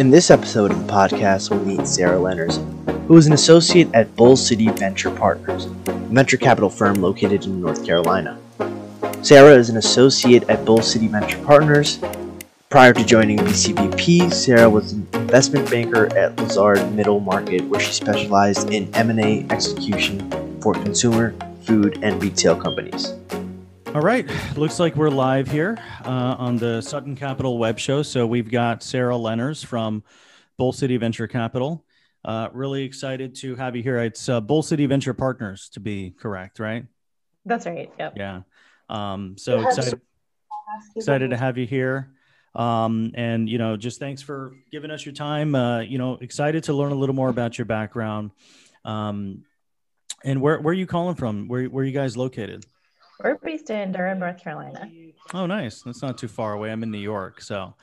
In this episode of the podcast, we'll meet Sarah Leners, who is an associate at Bull City Venture Partners, a venture capital firm located in North Carolina. Sarah is an associate at Bull City Venture Partners. Prior to joining BCVP, Sarah was an investment banker at Lazard Middle Market, where she specialized in M&A execution for consumer, food, and retail companies. All right, looks like we're live here uh, on the Sutton Capital web show. So we've got Sarah Leners from Bull City Venture Capital. Uh, really excited to have you here. It's uh, Bull City Venture Partners, to be correct, right? That's right. Yep. Yeah. Um, so excited, excited to have you here. Um, and you know, just thanks for giving us your time. Uh, you know, excited to learn a little more about your background. Um, and where where are you calling from? Where where are you guys located? We're based in Durham, North Carolina. Oh, nice. That's not too far away. I'm in New York, so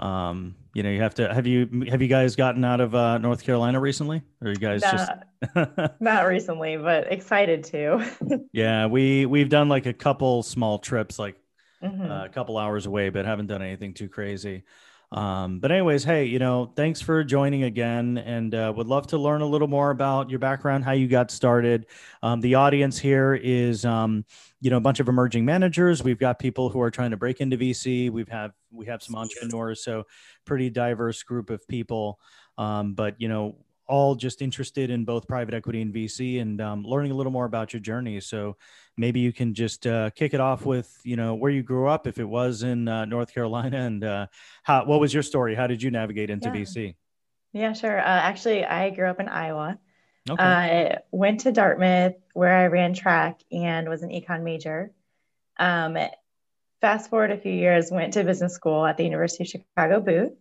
um, you know, you have to have you have you guys gotten out of uh, North Carolina recently, or you guys not, just not recently, but excited to. yeah, we we've done like a couple small trips, like mm-hmm. uh, a couple hours away, but haven't done anything too crazy. Um, but anyways, hey, you know, thanks for joining again, and uh, would love to learn a little more about your background, how you got started. Um, the audience here is, um, you know, a bunch of emerging managers. We've got people who are trying to break into VC. We've have we have some entrepreneurs, so pretty diverse group of people. Um, but you know, all just interested in both private equity and VC and um, learning a little more about your journey. So maybe you can just uh, kick it off with, you know, where you grew up, if it was in uh, North Carolina, and uh, how what was your story? How did you navigate into yeah. VC? Yeah, sure. Uh, actually, I grew up in Iowa. Okay. I went to Dartmouth where I ran track and was an econ major. Um, fast forward a few years, went to business school at the University of Chicago Booth.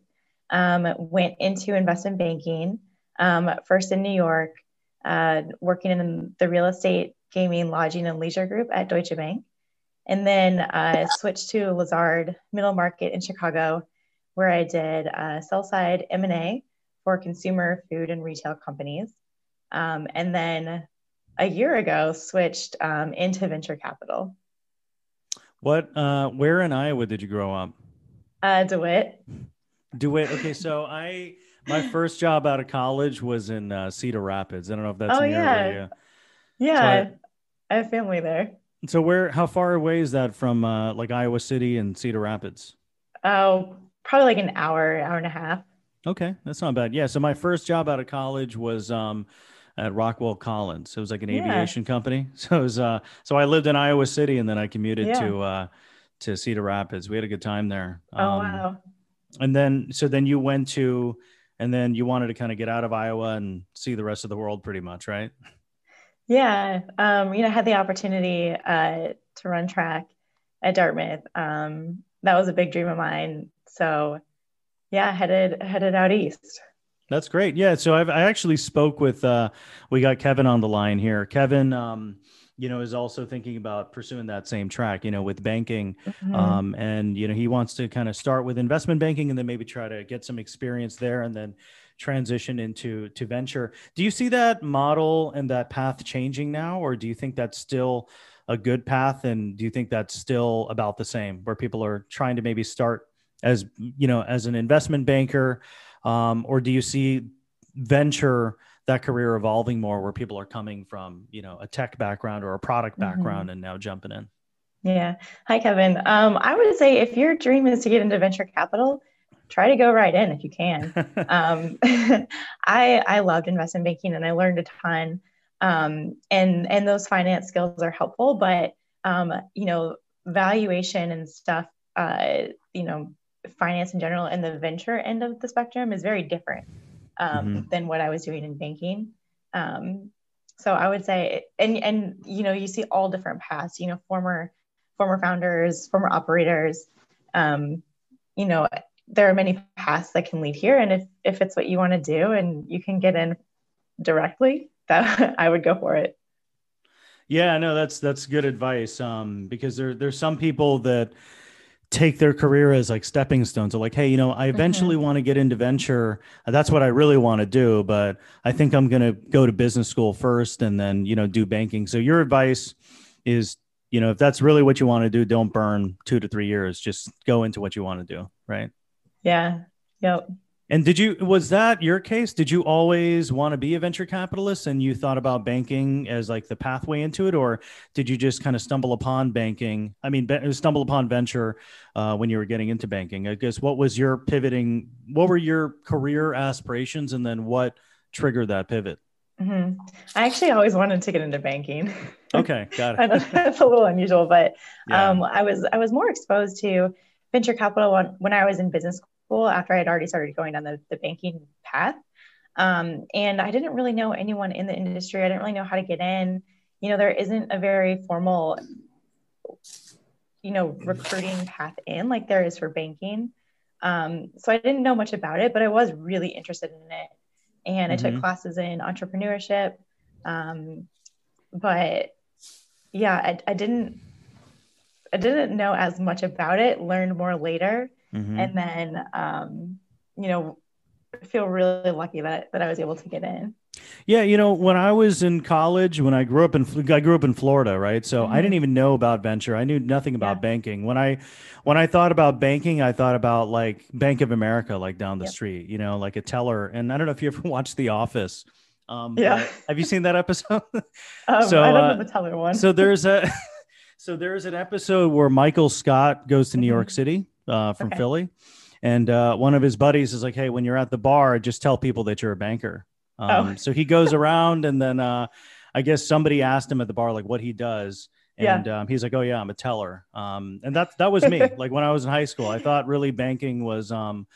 Um, went into investment banking um, first in New York, uh, working in the real estate, gaming, lodging, and leisure group at Deutsche Bank. And then uh, switched to Lazard Middle Market in Chicago, where I did uh, sell side M&A for consumer food and retail companies. Um, and then a year ago, switched um, into venture capital. What, uh, where in Iowa did you grow up? Uh, DeWitt. DeWitt. Okay, so I my first job out of college was in uh, Cedar Rapids. I don't know if that's oh, near yeah. Yeah, so I, I, have family there. So where how far away is that from uh, like Iowa City and Cedar Rapids? Oh, probably like an hour, hour and a half. Okay, that's not bad. Yeah, so my first job out of college was um, at Rockwell Collins. It was like an yeah. aviation company. So it was uh, so I lived in Iowa City and then I commuted yeah. to uh, to Cedar Rapids. We had a good time there. Oh um, wow. And then so then you went to and then you wanted to kind of get out of Iowa and see the rest of the world pretty much, right? Yeah. Um, you know, I had the opportunity uh, to run track at Dartmouth. Um, that was a big dream of mine. So yeah, headed headed out east. That's great. Yeah. So I've, I actually spoke with, uh, we got Kevin on the line here. Kevin, um, you know, is also thinking about pursuing that same track, you know, with banking. Mm-hmm. Um, and, you know, he wants to kind of start with investment banking and then maybe try to get some experience there and then transition into to venture. Do you see that model and that path changing now, or do you think that's still a good path? And do you think that's still about the same where people are trying to maybe start as, you know, as an investment banker? Um, or do you see venture that career evolving more where people are coming from you know a tech background or a product mm-hmm. background mm-hmm. and now jumping in yeah hi kevin um, i would say if your dream is to get into venture capital try to go right in if you can um, i i loved investment banking and i learned a ton um, and and those finance skills are helpful but um, you know valuation and stuff uh, you know finance in general and the venture end of the spectrum is very different um, mm-hmm. than what I was doing in banking. Um, so I would say, and and you know, you see all different paths. You know, former former founders, former operators. Um, you know, there are many paths that can lead here, and if if it's what you want to do, and you can get in directly, that I would go for it. Yeah, no, that's that's good advice. Um, because there there's some people that take their career as like stepping stones. Or like hey you know i eventually mm-hmm. want to get into venture. That's what i really want to do but i think i'm going to go to business school first and then you know do banking. So your advice is you know if that's really what you want to do don't burn two to three years. Just go into what you want to do right? Yeah. Yep And did you was that your case? Did you always want to be a venture capitalist and you thought about banking as like the pathway into it or did you just kind of stumble upon banking? I mean, stumble upon venture uh, when you were getting into banking. I guess what was your pivoting what were your career aspirations and then what triggered that pivot? Mm-hmm. I actually always wanted to get into banking. Okay, got it. That's a little unusual, but yeah. um, I was I was more exposed to venture capital when, when I was in business school after I had already started going down the, the banking path. Um, and I didn't really know anyone in the industry. I didn't really know how to get in. You know, there isn't a very formal, you know, recruiting path in like there is for banking. Um, so I didn't know much about it, but I was really interested in it. And mm-hmm. I took mm-hmm. classes in entrepreneurship. Um, but yeah, I, I didn't I didn't know as much about it, learned more later. Mm-hmm. And then, um, you know, feel really lucky that, that I was able to get in. Yeah, you know, when I was in college, when I grew up in I grew up in Florida, right? So mm-hmm. I didn't even know about venture. I knew nothing about yeah. banking. When I when I thought about banking, I thought about like Bank of America like down the yep. street, you know, like a teller. And I don't know if you ever watched The Office. Um, yeah. Have you seen that episode? um, so I don't uh, know the teller one. so there's a so there's an episode where Michael Scott goes to New York mm-hmm. City uh, from okay. Philly. And uh, one of his buddies is like, "Hey, when you're at the bar, just tell people that you're a banker." Um, oh. So he goes around, and then uh, I guess somebody asked him at the bar like what he does, and yeah. um, he's like, "Oh yeah, I'm a teller." Um, and that that was me. like when I was in high school, I thought really banking was, um,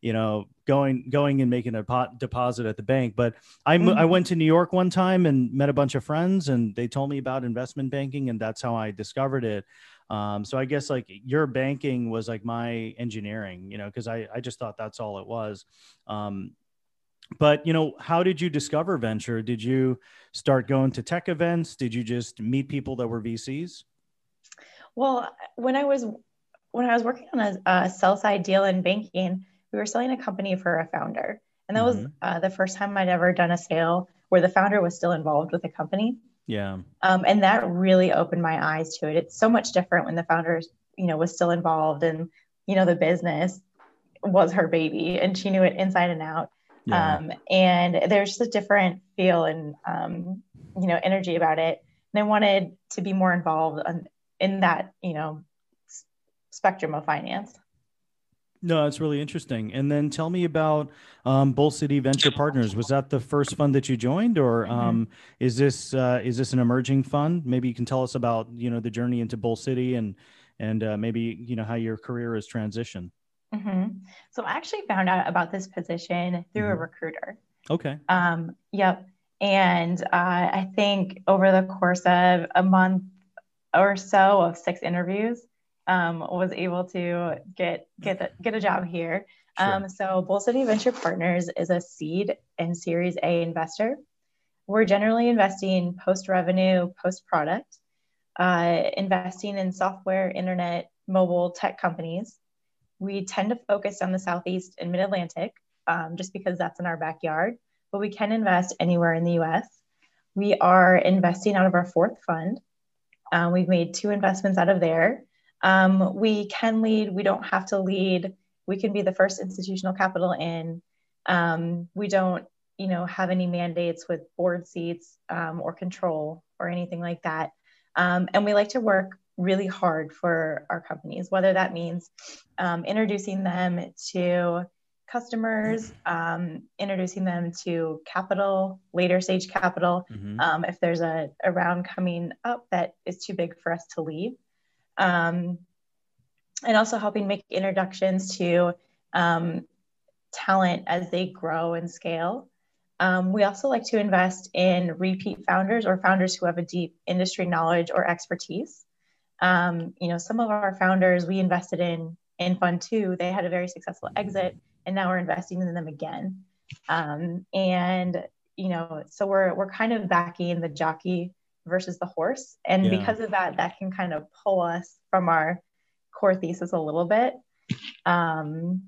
you know, going going and making a pot deposit at the bank. But I mm-hmm. I went to New York one time and met a bunch of friends, and they told me about investment banking, and that's how I discovered it. Um, so I guess like your banking was like my engineering, you know, because I, I just thought that's all it was. Um, but you know, how did you discover venture? Did you start going to tech events? Did you just meet people that were VCs? Well, when I was when I was working on a, a sell side deal in banking, we were selling a company for a founder, and that mm-hmm. was uh, the first time I'd ever done a sale where the founder was still involved with the company. Yeah. Um, and that really opened my eyes to it. It's so much different when the founders, you know, was still involved and, you know, the business was her baby and she knew it inside and out. Yeah. Um, and there's just a different feel and, um, you know, energy about it. And I wanted to be more involved on, in that, you know, spectrum of finance. No, that's really interesting. And then tell me about um, Bull City Venture Partners. Was that the first fund that you joined, or mm-hmm. um, is this uh, is this an emerging fund? Maybe you can tell us about you know the journey into Bull City and and uh, maybe you know how your career has transitioned. Mm-hmm. So I actually found out about this position through mm-hmm. a recruiter. Okay. Um, yep. And uh, I think over the course of a month or so of six interviews, um, was able to get get the, get a job here. Sure. Um, so Bull City Venture Partners is a seed and Series A investor. We're generally investing post revenue, post product, uh, investing in software, internet, mobile tech companies. We tend to focus on the Southeast and Mid Atlantic um, just because that's in our backyard, but we can invest anywhere in the US. We are investing out of our fourth fund. Uh, we've made two investments out of there. Um, we can lead, we don't have to lead. We can be the first institutional capital in. Um, we don't, you know, have any mandates with board seats um, or control or anything like that. Um, and we like to work really hard for our companies, whether that means um, introducing them to customers, um, introducing them to capital, later stage capital, mm-hmm. um, if there's a, a round coming up that is too big for us to leave um, and also helping make introductions to um, talent as they grow and scale. Um, we also like to invest in repeat founders or founders who have a deep industry knowledge or expertise. Um, you know, some of our founders we invested in in Fund Two, they had a very successful exit, and now we're investing in them again. Um, and you know, so we're we're kind of backing the jockey versus the horse. And yeah. because of that, that can kind of pull us from our core thesis a little bit. Um,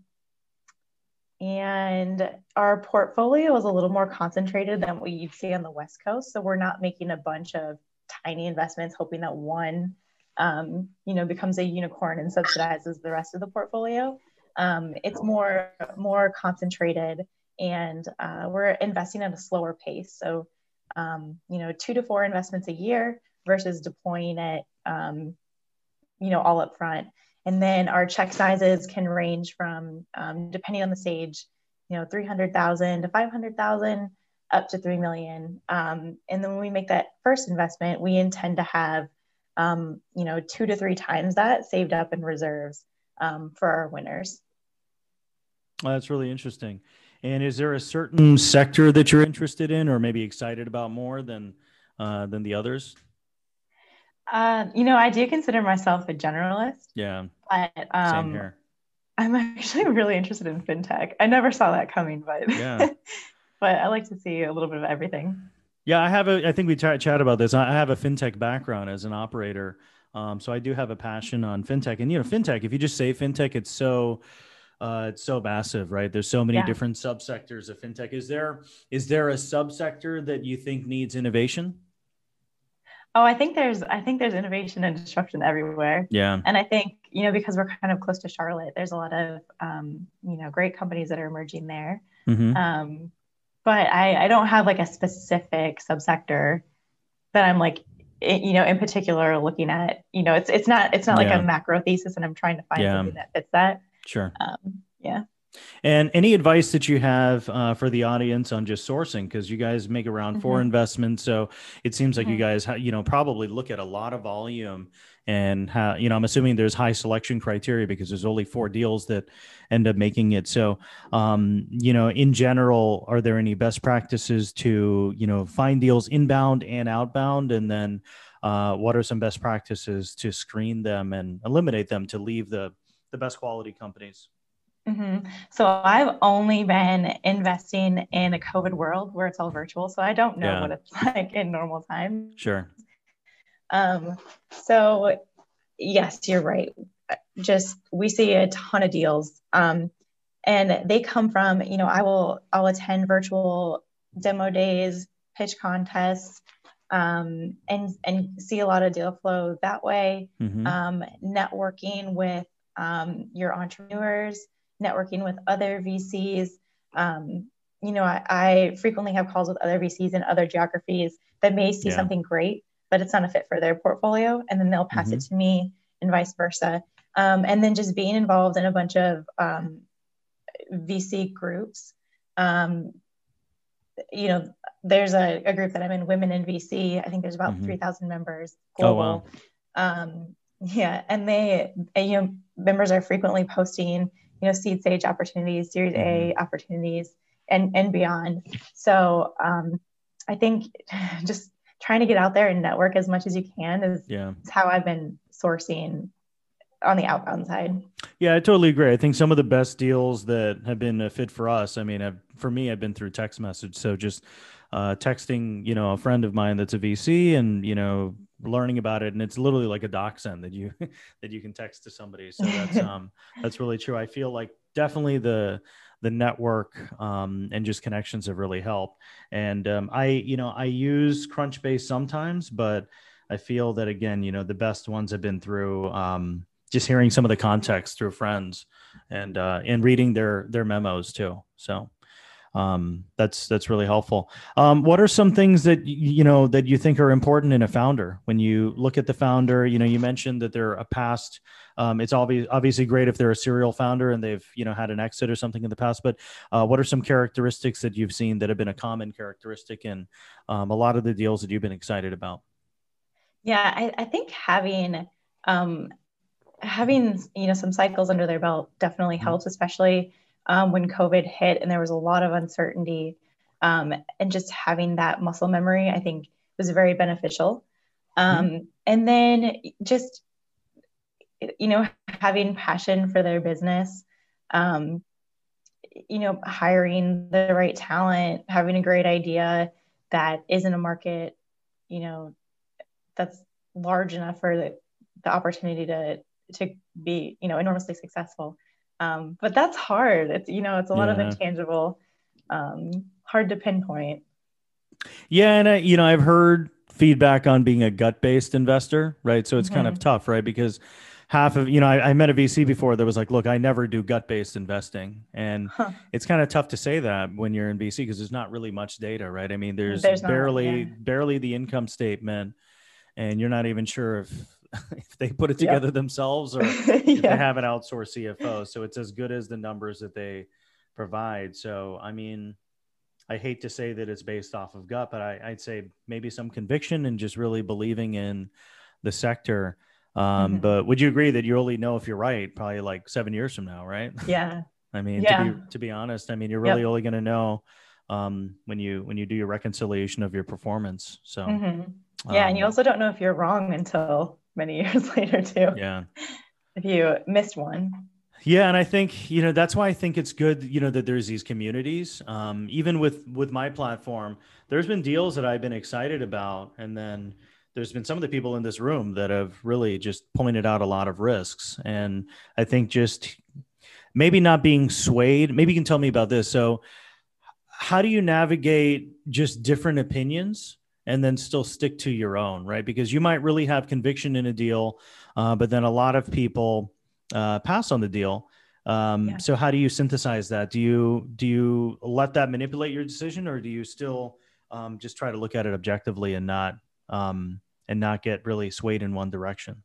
and our portfolio is a little more concentrated than what you'd see on the West Coast. So we're not making a bunch of tiny investments, hoping that one, um, you know, becomes a unicorn and subsidizes the rest of the portfolio. Um, it's more more concentrated, and uh, we're investing at a slower pace. So, um, you know, two to four investments a year versus deploying it, um, you know, all up front. And then our check sizes can range from, um, depending on the stage, you know, 300,000 to 500,000 up to 3 million. Um, and then when we make that first investment, we intend to have, um, you know, two to three times that saved up in reserves um, for our winners. Well, that's really interesting. And is there a certain sector that you're interested in or maybe excited about more than, uh, than the others? Uh, you know, I do consider myself a generalist. Yeah. But um, Same here. I'm actually really interested in fintech. I never saw that coming, but yeah. but I like to see a little bit of everything. Yeah, I have a. I think we t- chat about this. I have a fintech background as an operator, um, so I do have a passion on fintech. And you know, fintech. If you just say fintech, it's so uh, it's so massive, right? There's so many yeah. different subsectors of fintech. Is there is there a subsector that you think needs innovation? Oh, I think there's I think there's innovation and disruption everywhere. Yeah. And I think, you know, because we're kind of close to Charlotte, there's a lot of um, you know, great companies that are emerging there. Mm-hmm. Um, but I, I don't have like a specific subsector that I'm like you know, in particular looking at, you know, it's it's not it's not like yeah. a macro thesis and I'm trying to find yeah. something that fits that. Sure. Um, yeah. And any advice that you have uh, for the audience on just sourcing? Because you guys make around mm-hmm. four investments, so it seems like mm-hmm. you guys, ha- you know, probably look at a lot of volume. And how, you know, I'm assuming there's high selection criteria because there's only four deals that end up making it. So, um, you know, in general, are there any best practices to, you know, find deals inbound and outbound, and then uh, what are some best practices to screen them and eliminate them to leave the the best quality companies? Mm-hmm. So I've only been investing in a COVID world where it's all virtual. So I don't know yeah. what it's like in normal time. Sure. Um, so yes, you're right. Just we see a ton of deals. Um, and they come from, you know, I will I'll attend virtual demo days, pitch contests, um, and and see a lot of deal flow that way. Mm-hmm. Um, networking with um, your entrepreneurs networking with other VCs. Um, you know, I, I, frequently have calls with other VCs in other geographies that may see yeah. something great, but it's not a fit for their portfolio. And then they'll pass mm-hmm. it to me and vice versa. Um, and then just being involved in a bunch of um, VC groups. Um, you know, there's a, a, group that I'm in, Women in VC. I think there's about mm-hmm. 3,000 members global. Oh, wow. Um, yeah, and they, you know, members are frequently posting you know, seed stage opportunities, Series A mm-hmm. opportunities, and and beyond. So um, I think just trying to get out there and network as much as you can is, yeah. is how I've been sourcing on the outbound side. Yeah, I totally agree. I think some of the best deals that have been a fit for us. I mean, I've, for me, I've been through text message. So just uh, texting, you know, a friend of mine that's a VC, and you know, learning about it and it's literally like a doc send that you that you can text to somebody. So that's um that's really true. I feel like definitely the the network um, and just connections have really helped. And um, i you know i use crunchbase sometimes but i feel that again you know the best ones have been through um, just hearing some of the context through friends and uh, and reading their their memos too. So um, that's that's really helpful. Um, what are some things that you know that you think are important in a founder when you look at the founder? You know, you mentioned that they're a past. Um, it's obviously obviously great if they're a serial founder and they've you know had an exit or something in the past. But uh, what are some characteristics that you've seen that have been a common characteristic in um, a lot of the deals that you've been excited about? Yeah, I, I think having um, having you know some cycles under their belt definitely mm-hmm. helps, especially um, when COVID hit and there was a lot of uncertainty. Um, and just having that muscle memory, I think, was very beneficial. Um, mm-hmm. And then just, you know, having passion for their business, um, you know, hiring the right talent, having a great idea that is in a market, you know, that's large enough for the, the opportunity to to be, you know, enormously successful. Um, but that's hard. It's you know, it's a lot yeah. of intangible, um, hard to pinpoint. Yeah, and I, you know, I've heard feedback on being a gut-based investor, right? So it's mm-hmm. kind of mm-hmm. tough, right? Because half of you know I, I, met a vc before that was like look i never do gut based investing and huh. it's kind of tough to say that when you're in vc because there's not really much data right i mean there's, there's barely not, yeah. barely the income statement and you're not even sure if if they put it together yep. themselves or yeah. if they have an outsourced cfo so it's as good as the numbers that they provide so i mean i hate to say that it's based off of gut but I, i'd say maybe some conviction and just really believing in the sector um, mm-hmm. But would you agree that you only know if you're right probably like seven years from now, right? Yeah. I mean, yeah. to be to be honest, I mean, you're really yep. only going to know um, when you when you do your reconciliation of your performance. So mm-hmm. yeah, um, and you um, also don't know if you're wrong until many years later too. Yeah. If you missed one. Yeah, and I think you know that's why I think it's good you know that there's these communities. Um, even with with my platform, there's been deals that I've been excited about, and then there's been some of the people in this room that have really just pointed out a lot of risks. And I think just maybe not being swayed, maybe you can tell me about this. So, how do you navigate just different opinions and then still stick to your own, right? Because you might really have conviction in a deal, uh, but then a lot of people uh, pass on the deal. Um, yeah. So how do you synthesize that? Do you do you let that manipulate your decision, or do you still um, just try to look at it objectively and not um, and not get really swayed in one direction?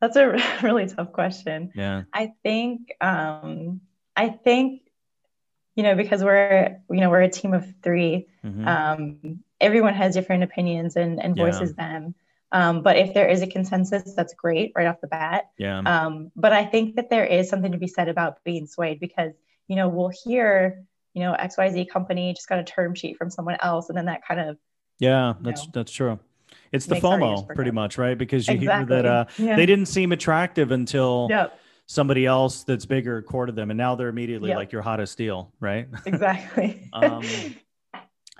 That's a really tough question. Yeah. I think um, I think you know because we're you know we're a team of 3 mm-hmm. um, everyone has different opinions and, and voices yeah. them. Um, but if there is a consensus, that's great right off the bat. Yeah. Um, but I think that there is something to be said about being swayed because you know we'll hear you know XYZ company just got a term sheet from someone else, and then that kind of yeah, that's know, that's true. It's the FOMO, pretty much, right? Because you exactly. hear that uh, yeah. they didn't seem attractive until yep. somebody else that's bigger courted them, and now they're immediately yep. like your hottest deal, right? Exactly. um,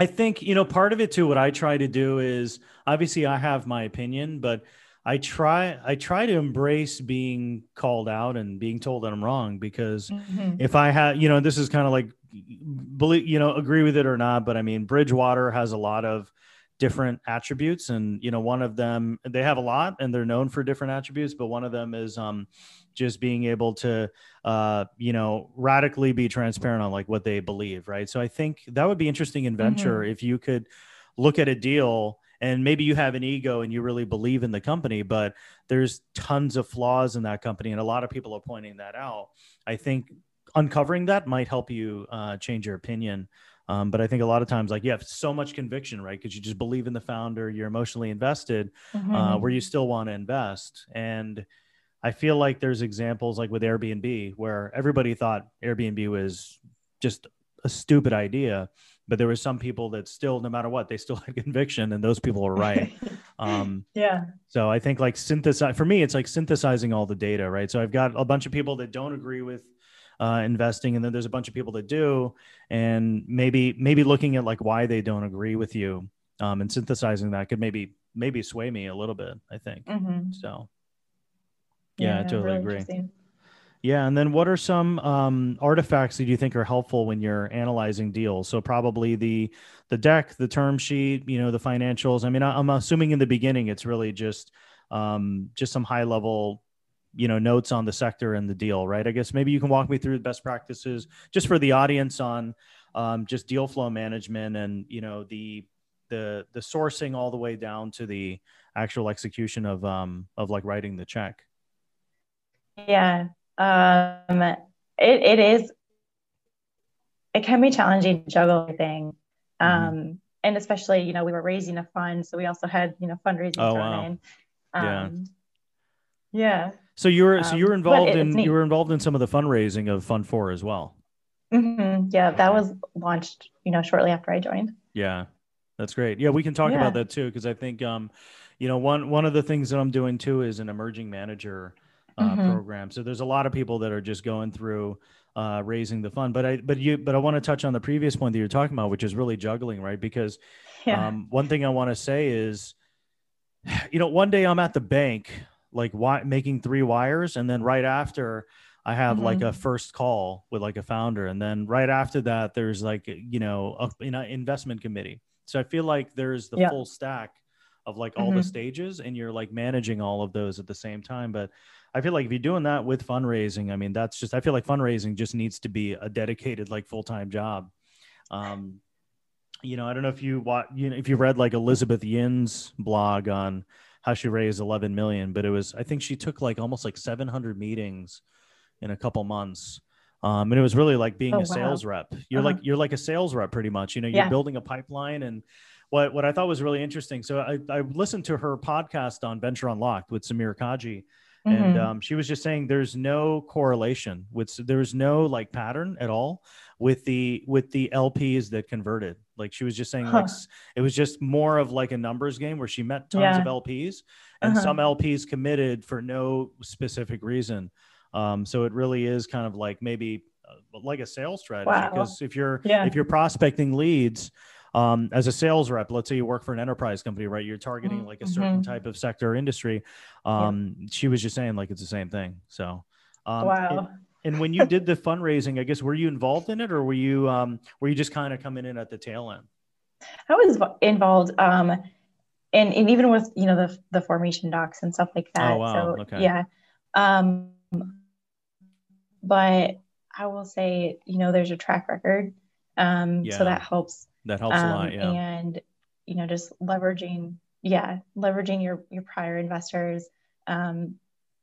I think you know part of it too. What I try to do is obviously I have my opinion, but I try I try to embrace being called out and being told that I'm wrong because mm-hmm. if I have you know this is kind of like believe you know agree with it or not, but I mean Bridgewater has a lot of different attributes and you know one of them they have a lot and they're known for different attributes but one of them is um just being able to uh you know radically be transparent on like what they believe right so i think that would be interesting in venture mm-hmm. if you could look at a deal and maybe you have an ego and you really believe in the company but there's tons of flaws in that company and a lot of people are pointing that out i think uncovering that might help you uh, change your opinion um, but I think a lot of times, like you have so much conviction, right? Because you just believe in the founder, you're emotionally invested, mm-hmm. uh, where you still want to invest. And I feel like there's examples like with Airbnb where everybody thought Airbnb was just a stupid idea, but there were some people that still, no matter what, they still had conviction, and those people were right. um, yeah. So I think like synthesize for me, it's like synthesizing all the data, right? So I've got a bunch of people that don't agree with uh, investing, and then there's a bunch of people that do, and maybe maybe looking at like why they don't agree with you, um, and synthesizing that could maybe maybe sway me a little bit. I think mm-hmm. so. Yeah, yeah I totally really agree. Yeah, and then what are some um, artifacts that you think are helpful when you're analyzing deals? So probably the the deck, the term sheet, you know, the financials. I mean, I'm assuming in the beginning it's really just um, just some high level you know notes on the sector and the deal right i guess maybe you can walk me through the best practices just for the audience on um, just deal flow management and you know the the the sourcing all the way down to the actual execution of um of like writing the check yeah um it, it is it can be challenging to juggle everything mm-hmm. um mm-hmm. and especially you know we were raising a fund so we also had you know fundraising oh, wow. in um, yeah yeah so you were so you were um, involved in you were involved in some of the fundraising of Fund Four as well. Mm-hmm. Yeah, that was launched you know shortly after I joined. Yeah, that's great. Yeah, we can talk yeah. about that too because I think um, you know one one of the things that I'm doing too is an emerging manager uh, mm-hmm. program. So there's a lot of people that are just going through uh, raising the fund. But I but you but I want to touch on the previous point that you're talking about, which is really juggling, right? Because yeah. um, one thing I want to say is, you know, one day I'm at the bank like wi- making three wires and then right after I have mm-hmm. like a first call with like a founder and then right after that there's like you know a know investment committee. So I feel like there's the yeah. full stack of like all mm-hmm. the stages and you're like managing all of those at the same time but i feel like if you're doing that with fundraising i mean that's just i feel like fundraising just needs to be a dedicated like full-time job um you know i don't know if you what you know if you read like elizabeth yin's blog on how she raised 11 million but it was i think she took like almost like 700 meetings in a couple months um, and it was really like being oh, a sales rep you're uh-huh. like you're like a sales rep pretty much you know you're yeah. building a pipeline and what what I thought was really interesting. So I, I listened to her podcast on Venture Unlocked with Samir Kaji. Mm-hmm. And um, she was just saying there's no correlation with there's no like pattern at all with the with the LPs that converted. Like she was just saying, huh. like it was just more of like a numbers game where she met tons yeah. of LPs, and uh-huh. some LPs committed for no specific reason. Um, so it really is kind of like maybe uh, like a sales strategy wow. because if you're yeah. if you're prospecting leads, um, as a sales rep let's say you work for an enterprise company right you're targeting mm-hmm. like a certain mm-hmm. type of sector or industry um, yeah. she was just saying like it's the same thing so um, wow and, and when you did the fundraising i guess were you involved in it or were you um, were you just kind of coming in at the tail end i was involved um, and, and even with you know the the formation docs and stuff like that oh, wow. so okay. yeah um, but i will say you know there's a track record um, yeah. so that helps that helps um, a lot yeah and you know just leveraging yeah leveraging your your prior investors um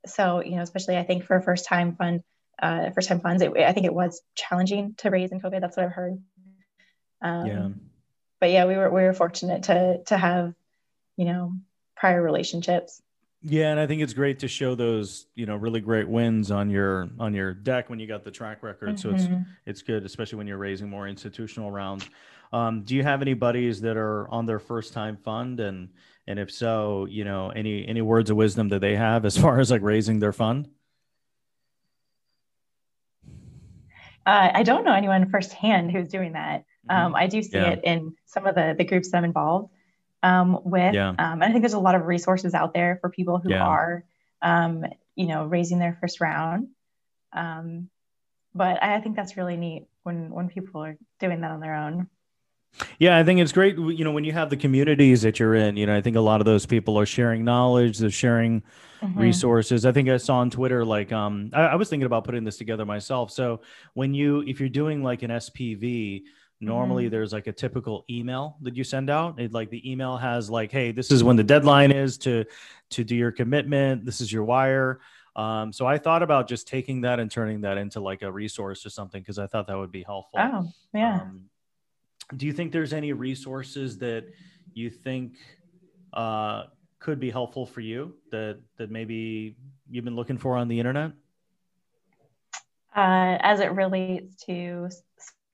so you know especially i think for a first time fund uh first time funds it, i think it was challenging to raise in covid that's what i've heard um yeah but yeah we were we were fortunate to to have you know prior relationships yeah, and I think it's great to show those, you know, really great wins on your on your deck when you got the track record. Mm-hmm. So it's mm-hmm. it's good, especially when you're raising more institutional rounds. Um, do you have any buddies that are on their first time fund, and and if so, you know, any any words of wisdom that they have as far as like raising their fund? Uh, I don't know anyone firsthand who's doing that. Mm-hmm. Um, I do see yeah. it in some of the the groups that I'm involved um, with. Yeah. Um, and I think there's a lot of resources out there for people who yeah. are, um, you know, raising their first round. Um, but I think that's really neat when when people are doing that on their own. Yeah, I think it's great. You know, when you have the communities that you're in, you know, I think a lot of those people are sharing knowledge, they're sharing mm-hmm. resources. I think I saw on Twitter, like, um, I, I, was thinking about putting this together myself. So when you, if you're doing like an SPV, normally mm-hmm. there's like a typical email that you send out. It like the email has like, hey, this is when the deadline is to to do your commitment. This is your wire. Um, so I thought about just taking that and turning that into like a resource or something because I thought that would be helpful. Oh, yeah. Um, do you think there's any resources that you think uh, could be helpful for you that that maybe you've been looking for on the internet? Uh, as it relates to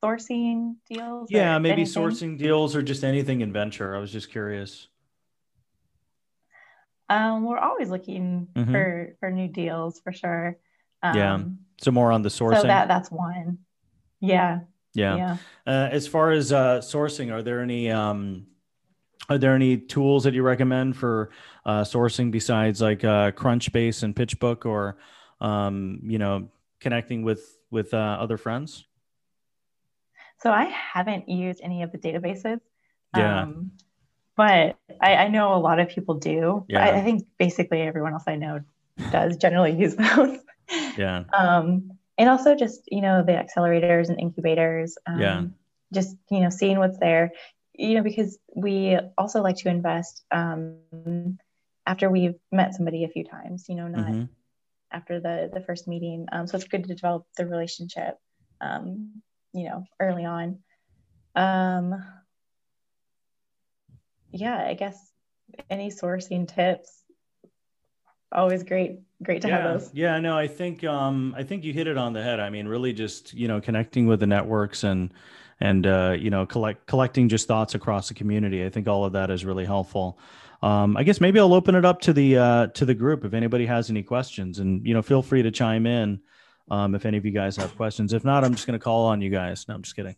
sourcing deals? Yeah, maybe anything? sourcing deals or just anything in venture. I was just curious. Um, we're always looking mm-hmm. for for new deals for sure. Um, yeah. So more on the sourcing. So that that's one. Yeah. Yeah. yeah. Uh, as far as uh, sourcing, are there any um, are there any tools that you recommend for uh, sourcing besides like uh, Crunchbase and PitchBook, or um, you know, connecting with with uh, other friends? So I haven't used any of the databases. Yeah. Um, but I, I, know a lot of people do. Yeah. I, I, think basically everyone else I know does generally use those. Yeah. Um, and also just you know the accelerators and incubators um, yeah. just you know seeing what's there you know because we also like to invest um, after we've met somebody a few times you know not mm-hmm. after the the first meeting. Um, so it's good to develop the relationship um, you know early on. Um yeah i guess any sourcing tips always great great to yeah, have those. yeah no i think um i think you hit it on the head. I mean really just you know connecting with the networks and and uh, you know collect collecting just thoughts across the community. I think all of that is really helpful. Um, i guess maybe i'll open it up to the uh, to the group if anybody has any questions. And you know feel free to chime in um, if any of you guys have questions. If not i'm just going to call on you guys. No i'm just kidding.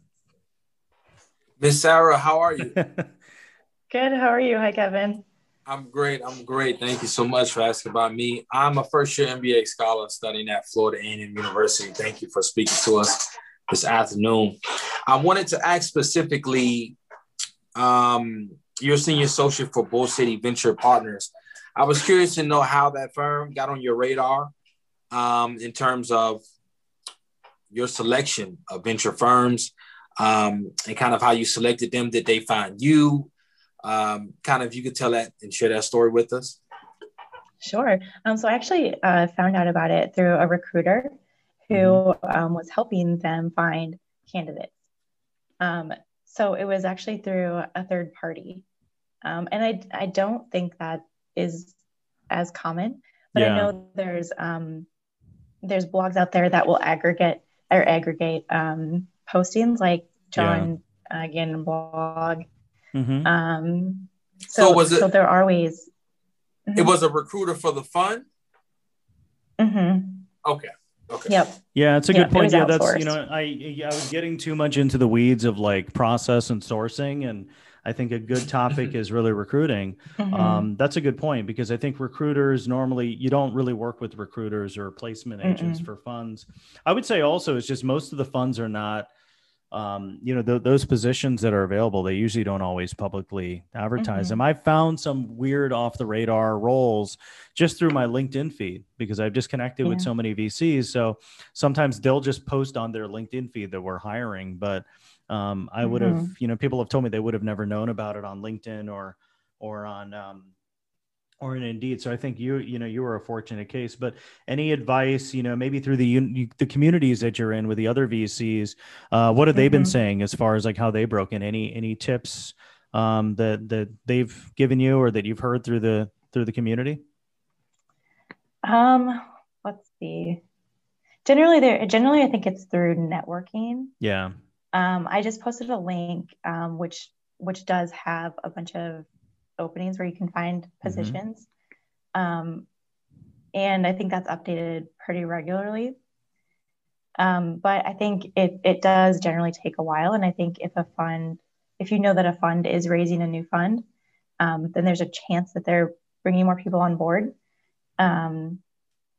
Miss sarah how are you? Good how are you? Hi kevin I'm great. I'm great. Thank you so much for asking about me. I'm a first year MBA scholar studying at Florida A&M University. Thank you for speaking to us this afternoon. I wanted to ask specifically, um, you're senior associate for Bull City Venture Partners. I was curious to know how that firm got on your radar um, in terms of your selection of venture firms um, and kind of how you selected them. Did they find you? Um, kind of, you could tell that and share that story with us. Sure. Um, so I actually uh, found out about it through a recruiter who mm-hmm. um, was helping them find candidates. Um, so it was actually through a third party. Um, and I, I don't think that is as common, but yeah. I know there's um, there's blogs out there that will aggregate or aggregate um, postings like John yeah. uh, Gannon blog. Mm-hmm. Um, so, so was it? So there are ways. Mm-hmm. It was a recruiter for the fund. Mm-hmm. Okay. Okay. Yep. Yeah, it's a good point. Yeah, that's you know, I I was getting too much into the weeds of like process and sourcing, and I think a good topic is really recruiting. Mm-hmm. Um, that's a good point because I think recruiters normally you don't really work with recruiters or placement agents Mm-mm. for funds. I would say also it's just most of the funds are not um, you know, th- those positions that are available, they usually don't always publicly advertise mm-hmm. them. I've found some weird off the radar roles just through my LinkedIn feed because I've just connected yeah. with so many VCs. So sometimes they'll just post on their LinkedIn feed that we're hiring, but um, I would have, mm-hmm. you know, people have told me they would have never known about it on LinkedIn or, or on, um, or in Indeed. So I think you, you know, you were a fortunate case. But any advice, you know, maybe through the the communities that you're in with the other VCs, uh, what have they mm-hmm. been saying as far as like how they broke in? Any any tips um, that that they've given you or that you've heard through the through the community? Um, let's see. Generally, there. Generally, I think it's through networking. Yeah. Um, I just posted a link, um, which which does have a bunch of openings where you can find mm-hmm. positions. Mm-hmm. Um, and I think that's updated pretty regularly. Um, but I think it, it does generally take a while. And I think if a fund, if you know that a fund is raising a new fund, um, then there's a chance that they're bringing more people on board. Um,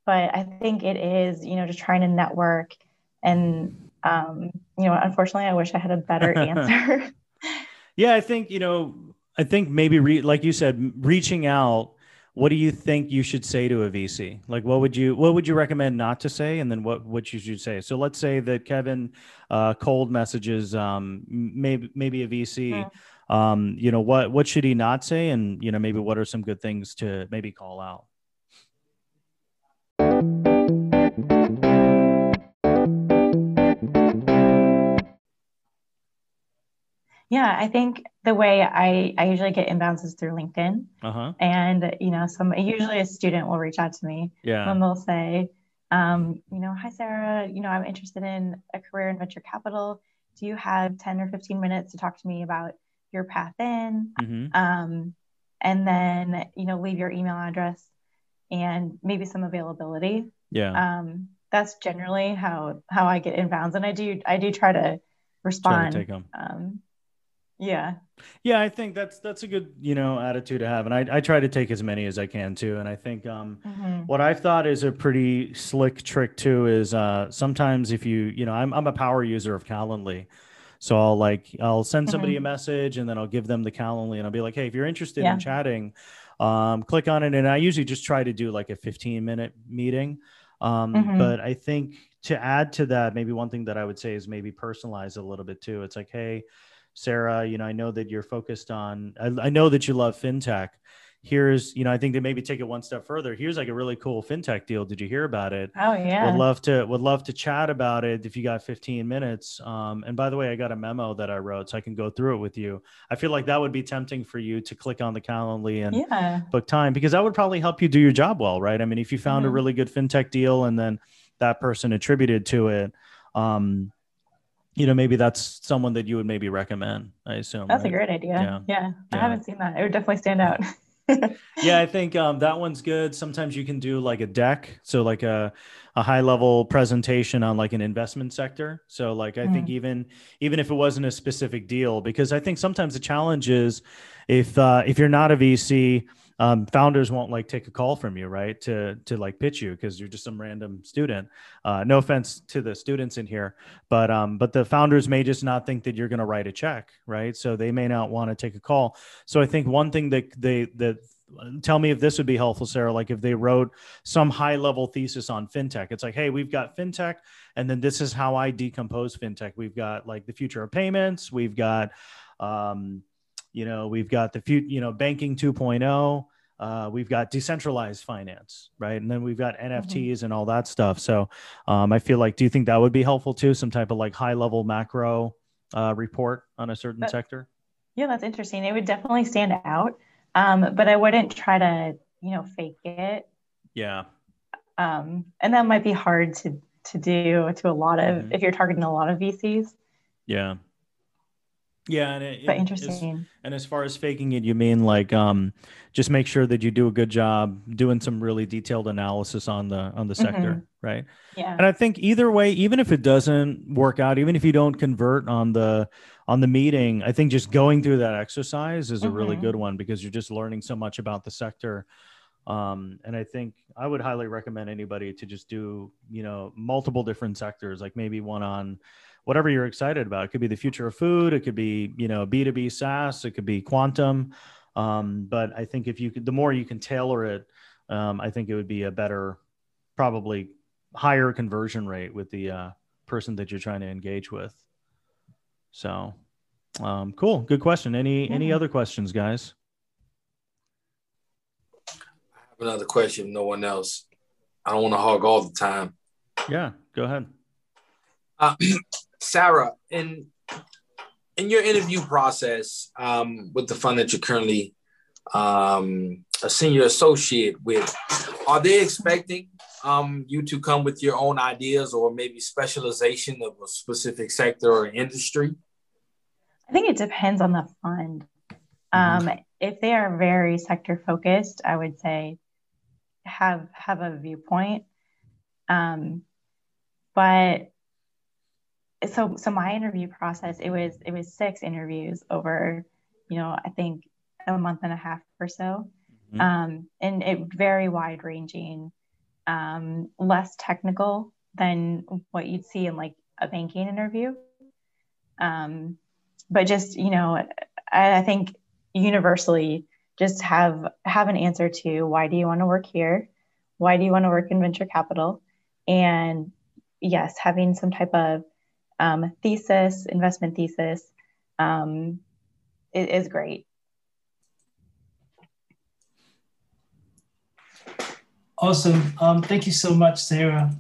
but I think it is, you know, just trying to network. And, um, you know, unfortunately, I wish I had a better answer. yeah, I think, you know, I think maybe re- like you said, reaching out. What do you think you should say to a VC? Like, what would you what would you recommend not to say, and then what what you should say? So let's say that Kevin uh, cold messages um, maybe maybe a VC. Yeah. Um, you know what what should he not say, and you know maybe what are some good things to maybe call out? Yeah, I think the way I, I usually get inbounds is through LinkedIn. Uh-huh. And, you know, some usually a student will reach out to me. Yeah. And they'll say, um, you know, hi, Sarah, you know, I'm interested in a career in venture capital. Do you have 10 or 15 minutes to talk to me about your path in? Mm-hmm. Um, and then, you know, leave your email address and maybe some availability. Yeah. Um, that's generally how how I get inbounds. And I do I do try to respond. Try to take them. Um, yeah yeah i think that's that's a good you know attitude to have and i, I try to take as many as i can too and i think um, mm-hmm. what i've thought is a pretty slick trick too is uh, sometimes if you you know i'm, I'm a power user of calendly so i'll like i'll send somebody mm-hmm. a message and then i'll give them the calendly and i'll be like hey if you're interested yeah. in chatting um, click on it and i usually just try to do like a 15 minute meeting um, mm-hmm. but i think to add to that maybe one thing that i would say is maybe personalize a little bit too it's like hey Sarah, you know, I know that you're focused on, I, I, know that you love fintech. Here's, you know, I think to maybe take it one step further. Here's like a really cool fintech deal. Did you hear about it? Oh yeah. Would love to, would love to chat about it if you got 15 minutes. Um, and by the way, I got a memo that I wrote so I can go through it with you. I feel like that would be tempting for you to click on the Calendly and yeah. book time because that would probably help you do your job well, right? I mean, if you found mm-hmm. a really good fintech deal and then that person attributed to it, um, you know, maybe that's someone that you would maybe recommend. I assume that's right? a great idea. Yeah. yeah. I haven't seen that. It would definitely stand out. yeah, I think um, that one's good. Sometimes you can do like a deck, so like a a high level presentation on like an investment sector. So like I mm. think even even if it wasn't a specific deal, because I think sometimes the challenge is if uh, if you're not a VC um, founders won't like take a call from you, right? To to like pitch you because you're just some random student. Uh, no offense to the students in here, but um, but the founders may just not think that you're going to write a check, right? So they may not want to take a call. So I think one thing that they that tell me if this would be helpful, Sarah. Like if they wrote some high level thesis on fintech, it's like, hey, we've got fintech, and then this is how I decompose fintech. We've got like the future of payments. We've got um, you know, we've got the few, you know, banking 2.0. Uh, we've got decentralized finance, right? And then we've got NFTs mm-hmm. and all that stuff. So um, I feel like, do you think that would be helpful too? Some type of like high level macro uh, report on a certain sector? Yeah, that's interesting. It would definitely stand out, um, but I wouldn't try to, you know, fake it. Yeah. Um, and that might be hard to to do to a lot of mm-hmm. if you're targeting a lot of VCs. Yeah. Yeah, and it, but interesting. and as far as faking it, you mean like um, just make sure that you do a good job doing some really detailed analysis on the on the sector, mm-hmm. right? Yeah. And I think either way, even if it doesn't work out, even if you don't convert on the on the meeting, I think just going through that exercise is mm-hmm. a really mm-hmm. good one because you're just learning so much about the sector. Um, and I think I would highly recommend anybody to just do, you know, multiple different sectors, like maybe one on whatever you're excited about. It could be the future of food. It could be, you know, B2B SaaS. It could be quantum. Um, but I think if you could, the more you can tailor it, um, I think it would be a better, probably higher conversion rate with the uh, person that you're trying to engage with. So, um, cool. Good question. Any, any other questions, guys? I have another question. No one else. I don't want to hog all the time. Yeah, go ahead. Uh, Sarah, in in your interview process um, with the fund that you're currently um, a senior associate with, are they expecting um, you to come with your own ideas or maybe specialization of a specific sector or industry? I think it depends on the fund. Mm-hmm. Um, if they are very sector focused, I would say have have a viewpoint. Um, but so so my interview process it was it was six interviews over you know i think a month and a half or so. Mm-hmm. um, and it very wide ranging um, less technical than what you'd see in like a banking interview. Um, but just you know I, I think universally just have have an answer to why do you want to work here? Why do you want to work in venture capital? And yes having some type of um, thesis, investment thesis, um, is, is great. Awesome. Um, thank you so much, Sarah.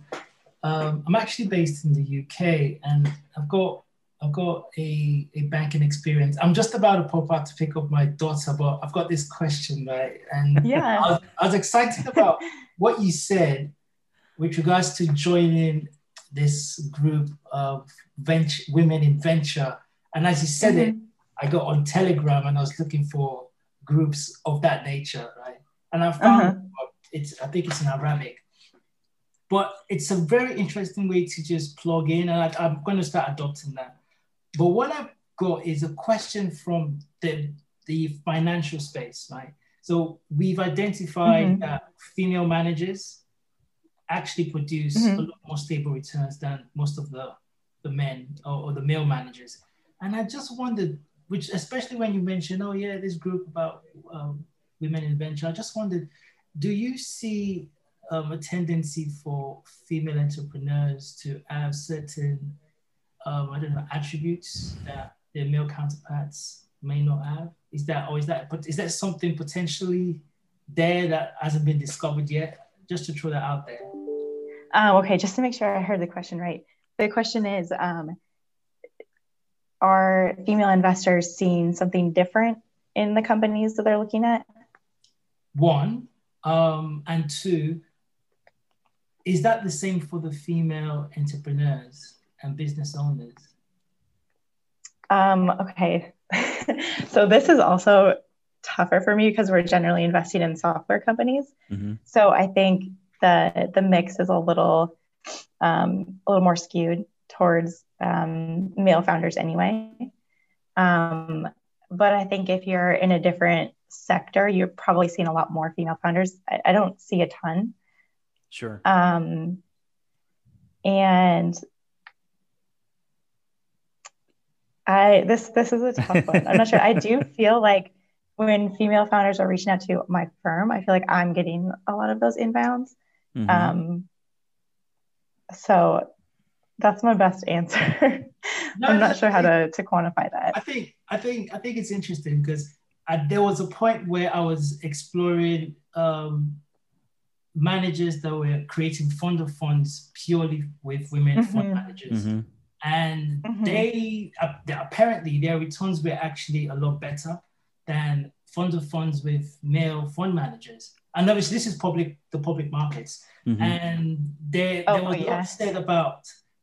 Um, I'm actually based in the UK, and I've got I've got a, a banking experience. I'm just about to pop out to pick up my daughter, but I've got this question, right? And yeah, I was, I was excited about what you said with regards to joining this group of venture, women in venture. And as you said mm-hmm. it, I got on Telegram and I was looking for groups of that nature, right? And I found uh-huh. it's, I think it's in Arabic. But it's a very interesting way to just plug in, and I, I'm going to start adopting that. But what I've got is a question from the, the financial space, right? So we've identified mm-hmm. that female managers actually produce mm-hmm. a lot more stable returns than most of the, the men or, or, the male managers. And I just wondered, which especially when you mentioned, oh yeah, this group about um, women in venture, I just wondered, do you see um, a tendency for female entrepreneurs to have certain, um, I don't know, attributes that their male counterparts may not have? Is that, or is that, but is that something potentially there that hasn't been discovered yet? Just to throw that out there. Um, okay, just to make sure I heard the question right. The question is um, Are female investors seeing something different in the companies that they're looking at? One. Um, and two, is that the same for the female entrepreneurs and business owners? Um, okay. so this is also tougher for me because we're generally investing in software companies. Mm-hmm. So I think the the mix is a little um, a little more skewed towards um, male founders anyway. Um, but I think if you're in a different sector, you're probably seeing a lot more female founders. I, I don't see a ton. Sure. Um, and I this this is a tough one. I'm not sure. I do feel like when female founders are reaching out to my firm, I feel like I'm getting a lot of those inbounds. Mm-hmm. Um, so that's my best answer. No, I'm not sure how to, to quantify that. I think I think I think it's interesting because there was a point where I was exploring um, managers that were creating fund of funds purely with women mm-hmm. fund managers. Mm-hmm. And mm-hmm. they, uh, apparently their returns were actually a lot better than fund of funds with male fund managers. And obviously, this is public, the public markets. Mm-hmm. And there, oh, there was yeah. a lot said about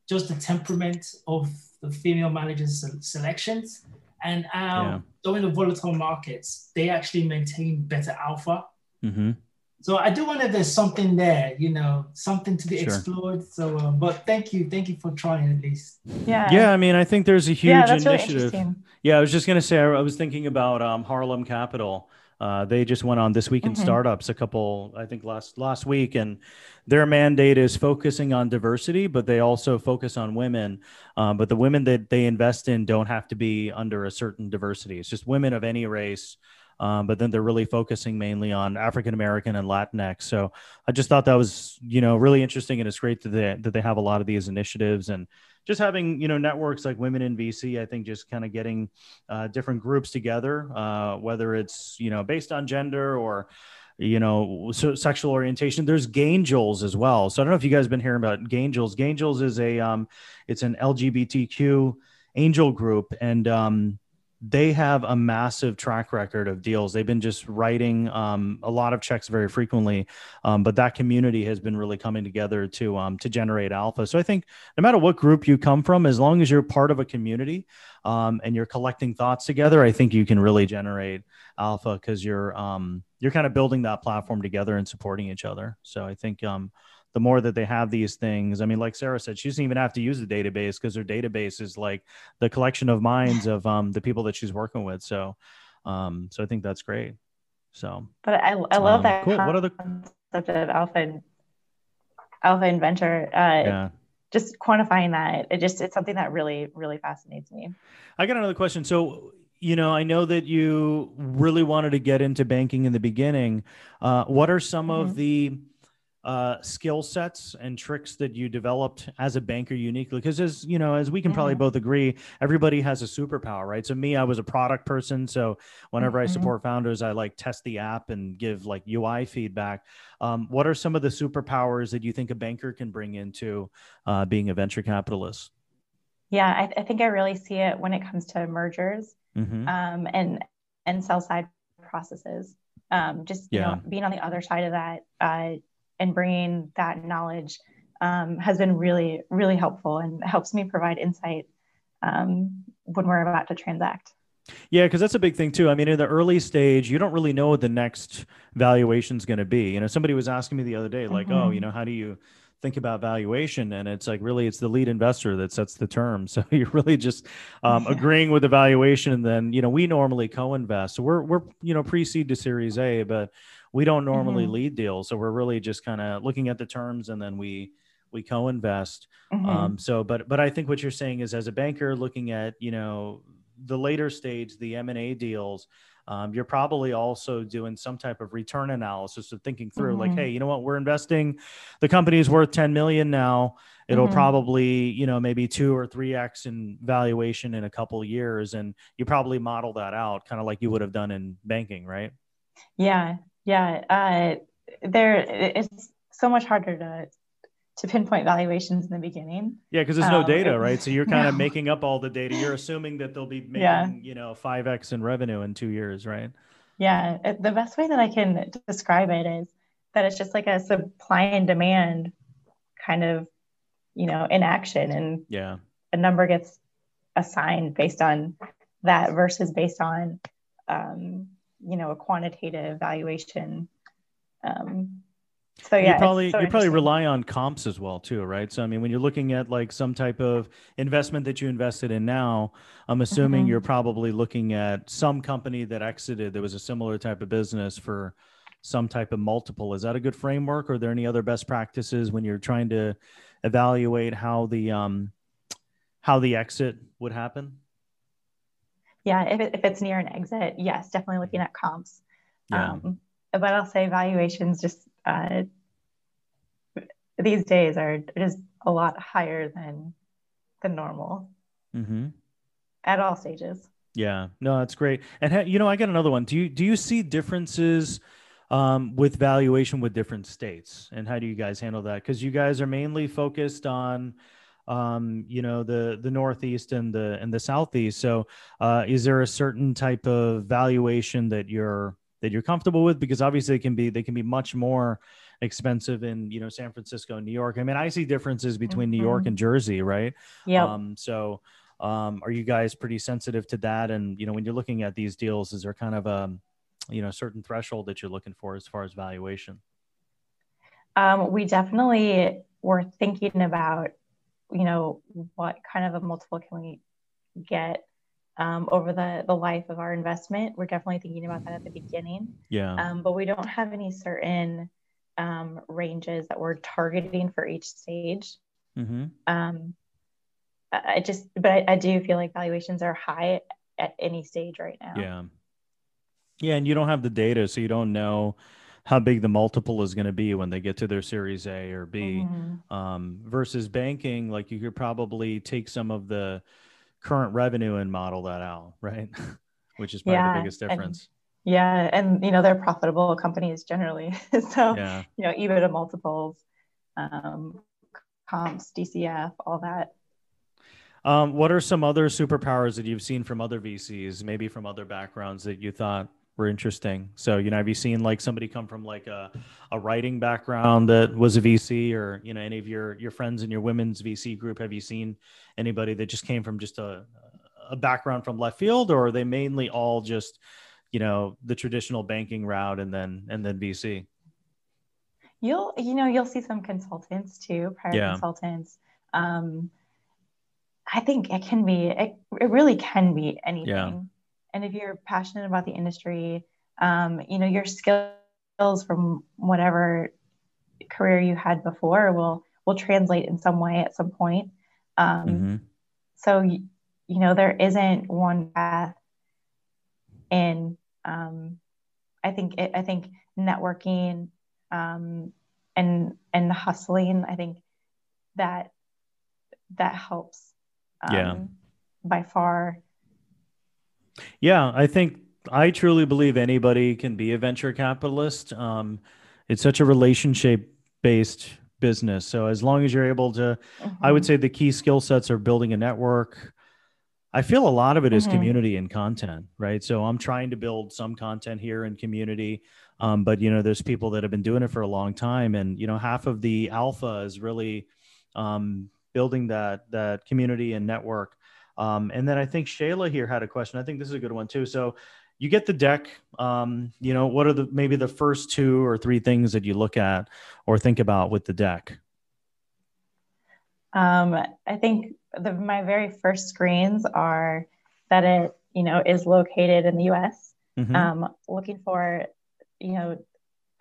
just the temperament of the female managers' selections. And um, yeah. though in the volatile markets, they actually maintain better alpha. Mm-hmm. So I do wonder if there's something there, you know, something to be sure. explored. So, uh, but thank you, thank you for trying at least. Yeah. Yeah, I mean, I think there's a huge yeah, initiative. Really yeah, I was just gonna say, I was thinking about um, Harlem Capital. Uh, they just went on this week in mm-hmm. startups a couple, I think last last week, and their mandate is focusing on diversity, but they also focus on women. Um, but the women that they invest in don't have to be under a certain diversity. It's just women of any race um, but then they're really focusing mainly on African American and Latinx. So I just thought that was you know really interesting, and it's great that they that they have a lot of these initiatives and just having you know networks like Women in VC. I think just kind of getting uh, different groups together, uh, whether it's you know based on gender or you know so sexual orientation there's Gaingels as well so i don't know if you guys have been hearing about Gaingels Gaingels is a um it's an lgbtq angel group and um they have a massive track record of deals. They've been just writing um, a lot of checks very frequently, um, but that community has been really coming together to um, to generate alpha. So I think no matter what group you come from, as long as you're part of a community um, and you're collecting thoughts together, I think you can really generate alpha because you're um, you're kind of building that platform together and supporting each other. So I think um, the more that they have these things. I mean, like Sarah said, she doesn't even have to use the database because her database is like the collection of minds of um, the people that she's working with. So, um, so I think that's great. So, but I, I love um, that cool. What are the concept of alpha and alpha and venture? Uh, yeah. Just quantifying that, it just it's something that really really fascinates me. I got another question. So, you know, I know that you really wanted to get into banking in the beginning. Uh, what are some mm-hmm. of the uh, skill sets and tricks that you developed as a banker uniquely? Because as you know, as we can probably both agree, everybody has a superpower, right? So me, I was a product person, so whenever mm-hmm. I support founders, I like test the app and give like UI feedback. Um, what are some of the superpowers that you think a banker can bring into uh, being a venture capitalist? Yeah, I, I, think I really see it when it comes to mergers mm-hmm. um, and and sell side processes. Um, just yeah. you know, being on the other side of that. Uh, and bringing that knowledge um, has been really, really helpful and helps me provide insight um, when we're about to transact. Yeah, because that's a big thing too. I mean, in the early stage, you don't really know what the next valuation is going to be. You know, somebody was asking me the other day, like, mm-hmm. "Oh, you know, how do you think about valuation?" And it's like, really, it's the lead investor that sets the term. So you're really just um, agreeing with the valuation, and then you know, we normally co-invest. So we're we're you know pre-seed to Series A, but we don't normally mm-hmm. lead deals so we're really just kind of looking at the terms and then we we co-invest mm-hmm. um, so but but i think what you're saying is as a banker looking at you know the later stage the m&a deals um, you're probably also doing some type of return analysis of thinking through mm-hmm. like hey you know what we're investing the company is worth 10 million now it'll mm-hmm. probably you know maybe two or three x in valuation in a couple years and you probably model that out kind of like you would have done in banking right yeah yeah, uh, there it's so much harder to to pinpoint valuations in the beginning. Yeah, because there's no um, data, right? So you're kind no. of making up all the data. You're assuming that they'll be making, yeah. you know, five x in revenue in two years, right? Yeah, the best way that I can describe it is that it's just like a supply and demand kind of, you know, in action, and yeah, a number gets assigned based on that versus based on um, you know a quantitative valuation um, so yeah, you probably so you probably rely on comps as well too, right? So I mean, when you're looking at like some type of investment that you invested in now, I'm assuming mm-hmm. you're probably looking at some company that exited that was a similar type of business for some type of multiple. Is that a good framework, are there any other best practices when you're trying to evaluate how the um how the exit would happen? Yeah, if, it, if it's near an exit, yes, definitely looking at comps. Yeah. Um, but I'll say valuations just uh, these days are just a lot higher than the normal mm-hmm. at all stages. Yeah, no, that's great. And ha- you know, I got another one. Do you do you see differences um, with valuation with different states, and how do you guys handle that? Because you guys are mainly focused on um, you know the the northeast and the and the southeast so uh, is there a certain type of valuation that you're that you're comfortable with because obviously they can be they can be much more expensive in you know San Francisco and New York. I mean, I see differences between mm-hmm. New York mm-hmm. and Jersey, right? Yeah. Um, so, um, are you guys pretty sensitive to that? And you know, when you're looking at these deals, is there kind of a you know certain threshold that you're looking for as far as valuation? Um, we definitely were thinking about you know what kind of a multiple can we get um, over the the life of our investment. We're definitely thinking about that at the beginning. Yeah. Um, but we don't have any certain um, ranges that we're targeting for each stage. Mm-hmm. Um, I just, but I, I, do feel like valuations are high at any stage right now. Yeah. Yeah, and you don't have the data, so you don't know how big the multiple is going to be when they get to their Series A or B. Mm-hmm. Um, versus banking, like you could probably take some of the current revenue and model that out, right? Which is probably yeah, the biggest difference. And, yeah, and you know they're profitable companies generally, so yeah. you know EBITDA multiples, um, comps, DCF, all that. Um, what are some other superpowers that you've seen from other VCs, maybe from other backgrounds that you thought were interesting. So, you know, have you seen like somebody come from like a, a writing background that was a VC or, you know, any of your, your friends in your women's VC group? Have you seen anybody that just came from just a, a background from left field or are they mainly all just, you know, the traditional banking route and then, and then VC? You'll, you know, you'll see some consultants too, private yeah. consultants. Um, I think it can be, it, it really can be anything. Yeah and if you're passionate about the industry um, you know your skills from whatever career you had before will will translate in some way at some point. Um, mm-hmm. so you, know there isn't one path in um, i think it, i think networking um, and and hustling i think that that helps yeah. um, by far yeah, I think I truly believe anybody can be a venture capitalist. Um, it's such a relationship based business. So as long as you're able to, mm-hmm. I would mm-hmm. say the key skill sets are building a network. I feel a lot of it is mm-hmm. community and content, right? So I'm trying to build some content here in community. Um, but you know, there's people that have been doing it for a long time, and you know, half of the alpha is really um, building that that community and network. Um, and then I think Shayla here had a question. I think this is a good one too. So you get the deck. Um, you know, what are the maybe the first two or three things that you look at or think about with the deck? Um, I think the, my very first screens are that it you know is located in the U.S. Mm-hmm. Um, looking for you know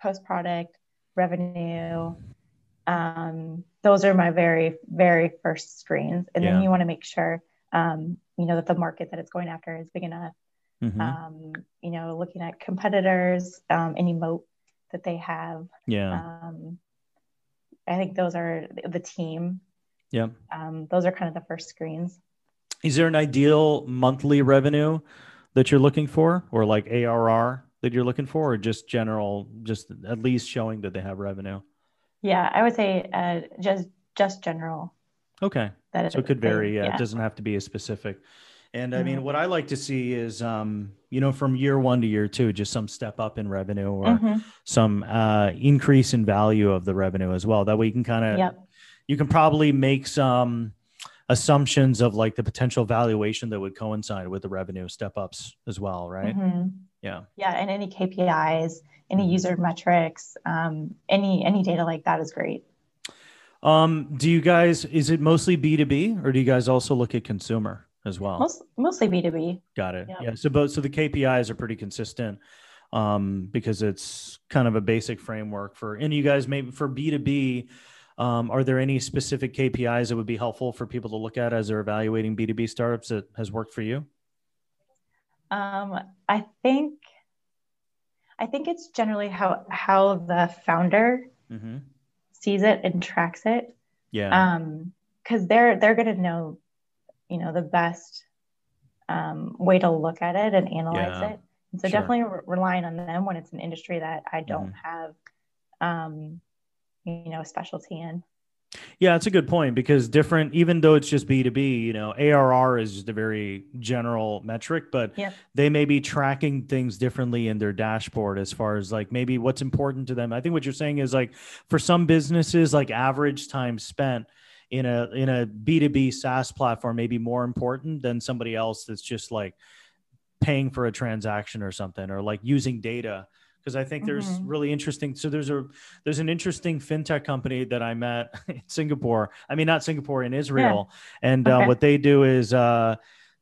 post product revenue. Um, those are my very very first screens, and yeah. then you want to make sure um, you know that the market that it's going after is big enough. Mm-hmm. um, you know looking at competitors um, any moat that they have. Yeah. Um, i think those are the team. Yeah um, those are kind of the first screens. Is there an ideal monthly revenue that you're looking for or like arr that you're looking for or just general just at least showing that they have revenue? Yeah i would say uh, just just general okay that so it could vary. Yeah, yeah, it doesn't have to be a specific. And I mean, mm-hmm. what I like to see is, um, you know, from year one to year two, just some step up in revenue or mm-hmm. some uh, increase in value of the revenue as well. That way, you can kind of, yep. you can probably make some assumptions of like the potential valuation that would coincide with the revenue step ups as well, right? Mm-hmm. Yeah. Yeah, and any KPIs, any mm-hmm. user metrics, um, any any data like that is great. Um, do you guys is it mostly B2B or do you guys also look at consumer as well? Most, mostly B2B. Got it. Yeah. So both so the KPIs are pretty consistent um, because it's kind of a basic framework for and you guys maybe for B2B um, are there any specific KPIs that would be helpful for people to look at as they're evaluating B2B startups that has worked for you? Um, I think I think it's generally how how the founder mm-hmm. Sees it and tracks it. Yeah. Um, because they're they're gonna know, you know, the best um, way to look at it and analyze yeah. it. And so sure. definitely re- relying on them when it's an industry that I don't mm-hmm. have um, you know a specialty in yeah it's a good point because different even though it's just b2b you know arr is just a very general metric but yep. they may be tracking things differently in their dashboard as far as like maybe what's important to them i think what you're saying is like for some businesses like average time spent in a in a b2b saas platform may be more important than somebody else that's just like paying for a transaction or something or like using data because I think there's mm-hmm. really interesting. So there's a there's an interesting fintech company that I met in Singapore. I mean, not Singapore in Israel, yeah. and uh, okay. uh, what they do is uh,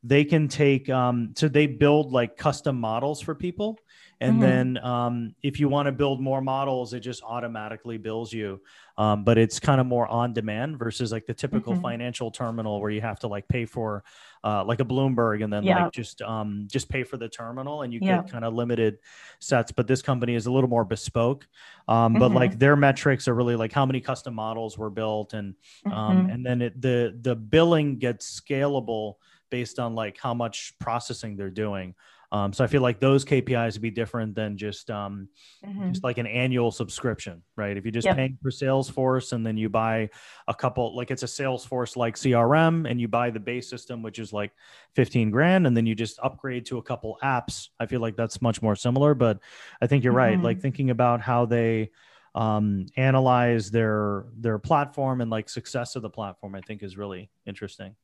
they can take um, so they build like custom models for people and mm-hmm. then um, if you want to build more models, it just automatically bills you. Um, but it's kind of more on demand versus like the typical mm-hmm. financial terminal where you have to like pay for uh, like a Bloomberg and then yeah. like just um, just pay for the terminal and you yeah. get kind of limited sets. But this company is a little more bespoke. Um, but mm-hmm. like their metrics are really like how many custom models were built and um, mm-hmm. and then it, the the billing gets scalable based on like how much processing they're doing. Um, so I feel like those KPIs would be different than just um, mm-hmm. just like an annual subscription, right? If you're just yep. paying for Salesforce and then you buy a couple, like it's a Salesforce like CRM, and you buy the base system, which is like 15 grand, and then you just upgrade to a couple apps. I feel like that's much more similar. But I think you're mm-hmm. right. Like thinking about how they um, analyze their their platform and like success of the platform, I think is really interesting.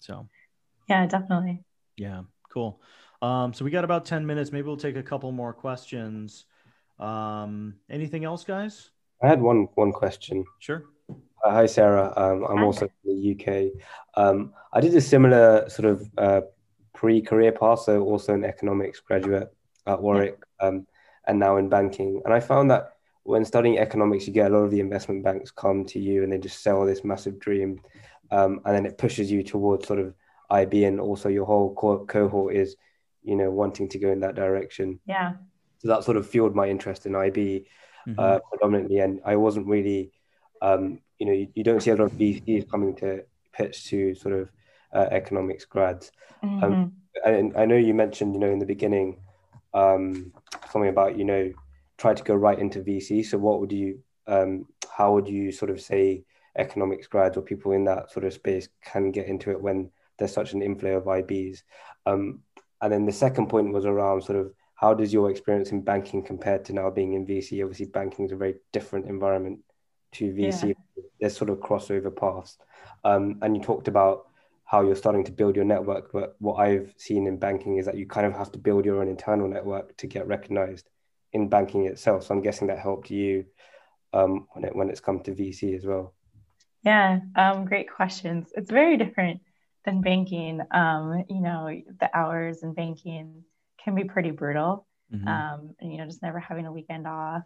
So, yeah, definitely. Yeah, cool. Um, so we got about 10 minutes. Maybe we'll take a couple more questions. Um, anything else, guys? I had one one question. Sure. Uh, hi, Sarah. Um, I'm also from the UK. Um, I did a similar sort of uh, pre-career path, so also an economics graduate at Warwick, um, and now in banking. And I found that when studying economics, you get a lot of the investment banks come to you and they just sell this massive dream, um, and then it pushes you towards sort of IB, and also your whole co- cohort is you know, wanting to go in that direction. Yeah. So that sort of fueled my interest in IB mm-hmm. uh, predominantly. And I wasn't really, um, you know, you, you, don't see a lot of VCs coming to pitch to sort of uh, economics grads. Um, mm-hmm. Um, and I know you mentioned, you know, in the beginning, um, something about, you know, try to go right into VC. So what would you, um, how would you sort of say economics grads or people in that sort of space can get into it when there's such an inflow of IBs? Um, and then the second point was around sort of how does your experience in banking compare to now being in VC? Obviously, banking is a very different environment to VC. Yeah. There's sort of crossover paths. Um, and you talked about how you're starting to build your network. But what I've seen in banking is that you kind of have to build your own internal network to get recognized in banking itself. So I'm guessing that helped you um, when it when it's come to VC as well. Yeah, um, great questions. It's very different than banking. Um, you know, the hours in banking can be pretty brutal. Mm-hmm. Um, and, you know, just never having a weekend off,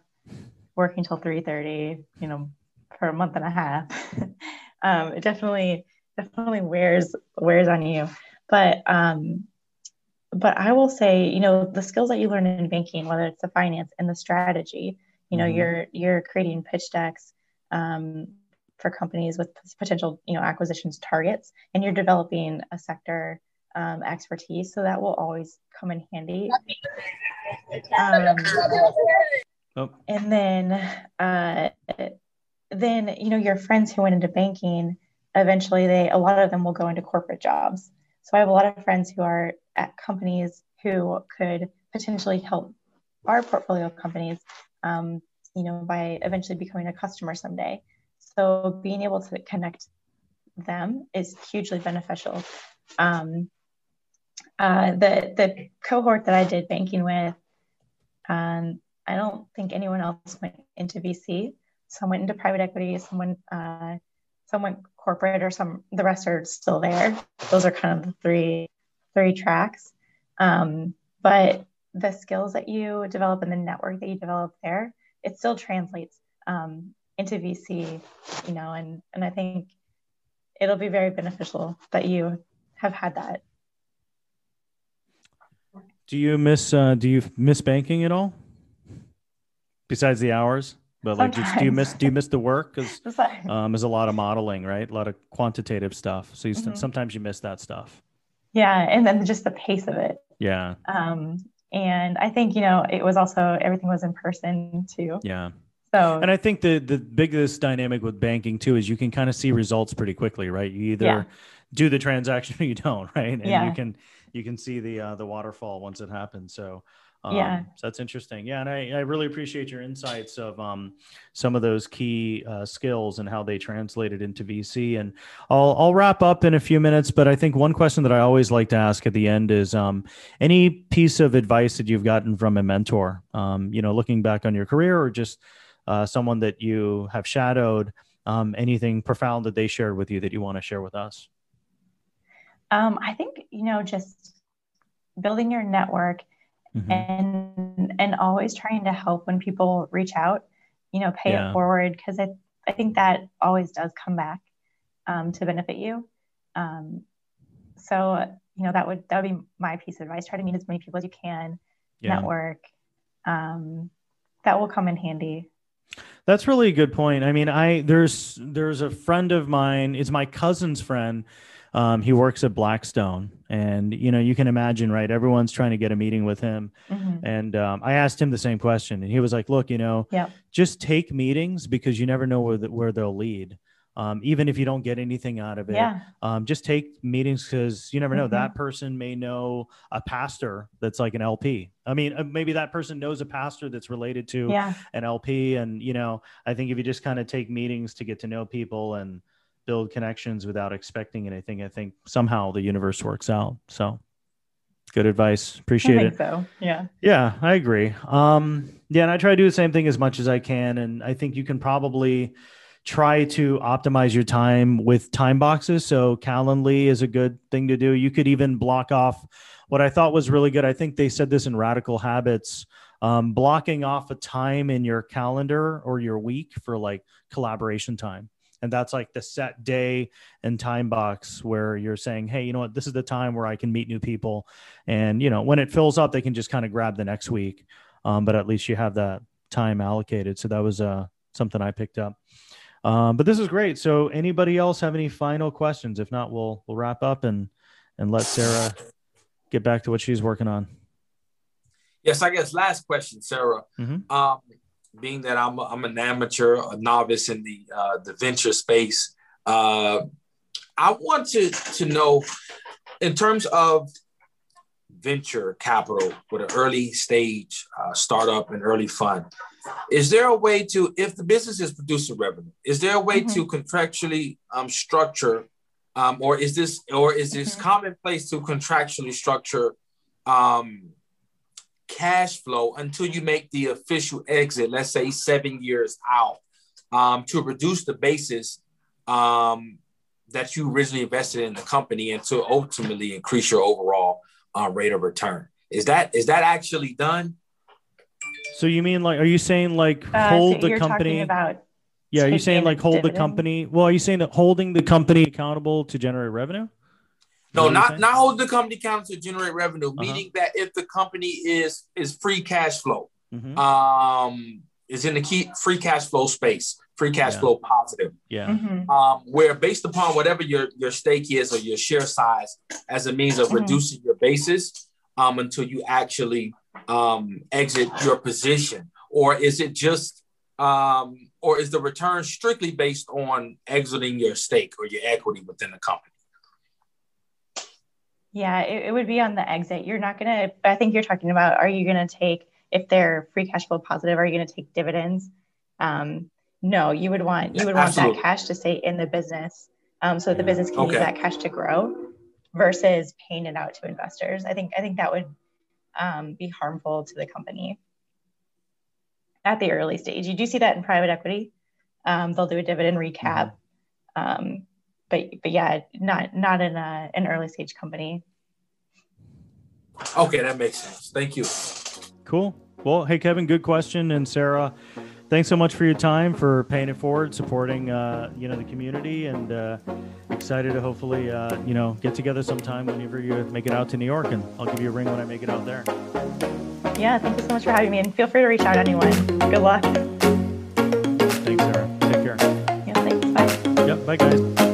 working till 3:30, you know, for a month and a half. um, it definitely definitely wears wears on you. But um, but I will say, you know, the skills that you learn in banking, whether it's the finance and the strategy, you know, mm-hmm. you're you're creating pitch decks, um, for companies with potential you know acquisitions targets and you're developing a sector um, expertise so that will always come in handy um, oh. and then uh, then you know your friends who went into banking eventually they a lot of them will go into corporate jobs so i have a lot of friends who are at companies who could potentially help our portfolio companies um, you know by eventually becoming a customer someday so being able to connect them is hugely beneficial. Um, Uh, the the cohort that I did banking with, um, I don't think anyone else went into VC. Some went into private equity. Some went, uh, some went corporate, or some. The rest are still there. Those are kind of the three three tracks. Um, but the skills that you develop and the network that you develop there, it still translates um, into VC. You know, and and I think it'll be very beneficial that you have had that. Do you miss uh, do you miss banking at all? Besides the hours? But like, just, do you miss do you miss the work? Because um, there's a lot of modeling, right? A lot of quantitative stuff. So you mm-hmm. sometimes you miss that stuff. Yeah, and then just the pace of it. Yeah. Um, and I think you know it was also everything was in person too. Yeah. So, and I think the the biggest dynamic with banking too is you can kind of see results pretty quickly, right? You either yeah. do the transaction or you don't, right? And yeah. you can you can see the uh, the waterfall once it happens. So um, yeah, so that's interesting. Yeah, and I, I really appreciate your insights of um, some of those key uh, skills and how they translated into VC. And I'll I'll wrap up in a few minutes, but I think one question that I always like to ask at the end is um, any piece of advice that you've gotten from a mentor. Um, you know, looking back on your career or just uh, someone that you have shadowed, um, anything profound that they shared with you that you want to share with us? Um, I think you know just building your network mm-hmm. and and always trying to help when people reach out. You know, pay yeah. it forward because I I think that always does come back um, to benefit you. Um, so you know that would that would be my piece of advice. Try to meet as many people as you can. Yeah. Network. Um, that will come in handy that's really a good point. I mean, I there's there's a friend of mine. It's my cousin's friend. Um, he works at Blackstone, and you know you can imagine, right? Everyone's trying to get a meeting with him, mm-hmm. and um, I asked him the same question, and he was like, "Look, you know, yeah. just take meetings because you never know where the, where they'll lead." Um, even if you don't get anything out of it. Yeah. Um, just take meetings because you never know. Mm-hmm. That person may know a pastor that's like an LP. I mean, uh, maybe that person knows a pastor that's related to yeah. an LP. And, you know, I think if you just kind of take meetings to get to know people and build connections without expecting anything, I think somehow the universe works out. So good advice. Appreciate it. So, yeah. Yeah, I agree. Um, yeah, and I try to do the same thing as much as I can. And I think you can probably, try to optimize your time with time boxes. So Calendly is a good thing to do. You could even block off what I thought was really good. I think they said this in Radical Habits. Um, blocking off a time in your calendar or your week for like collaboration time. And that's like the set day and time box where you're saying, hey, you know what, this is the time where I can meet new people. And, you know, when it fills up, they can just kind of grab the next week. Um, but at least you have that time allocated. So that was uh, something I picked up. Um, but this is great. So, anybody else have any final questions? If not, we'll we'll wrap up and and let Sarah get back to what she's working on. Yes, I guess last question, Sarah. Mm-hmm. Um, being that I'm a, I'm an amateur, a novice in the uh, the venture space, uh, I want to to know in terms of venture capital with an early stage uh, startup and early fund is there a way to if the business is producing revenue is there a way mm-hmm. to contractually um, structure um, or is this or is this mm-hmm. commonplace to contractually structure um, cash flow until you make the official exit let's say seven years out um, to reduce the basis um, that you originally invested in the company and to ultimately increase your overall uh, rate of return is that is that actually done so you mean like, are you saying like uh, hold so the company? about yeah, are you saying like hold dividend? the company? Well, are you saying that holding the company accountable to generate revenue? No, not not hold the company accountable to generate revenue. Uh-huh. Meaning that if the company is is free cash flow, mm-hmm. um, is in the key free cash flow space, free cash yeah. flow positive. Yeah. Mm-hmm. Um, where based upon whatever your your stake is or your share size as a means of mm-hmm. reducing your basis, um, until you actually um, exit your position, or is it just, um, or is the return strictly based on exiting your stake or your equity within the company? Yeah, it, it would be on the exit. You're not gonna. I think you're talking about. Are you gonna take if they're free cash flow positive? Are you gonna take dividends? Um, no, you would want you would want Absolutely. that cash to stay in the business, um, so the business can okay. use that cash to grow. versus paying it out to investors. I think I think that would um, be harmful to the company at the early stage. You do see that in private equity. Um, they'll do a dividend recap, mm-hmm. um, but but yeah, not not in a, an early stage company. Okay, that makes sense. Thank you. Cool. Well, hey Kevin, good question, and Sarah, thanks so much for your time, for paying it forward, supporting uh, you know the community, and uh, excited to hopefully uh, you know get together sometime whenever you make it out to New York, and I'll give you a ring when I make it out there. Yeah, thank you so much for having me, and feel free to reach out anyone. Good luck. Thanks, Sarah. Take care. Yeah, thanks. Bye. Yep. Bye, guys.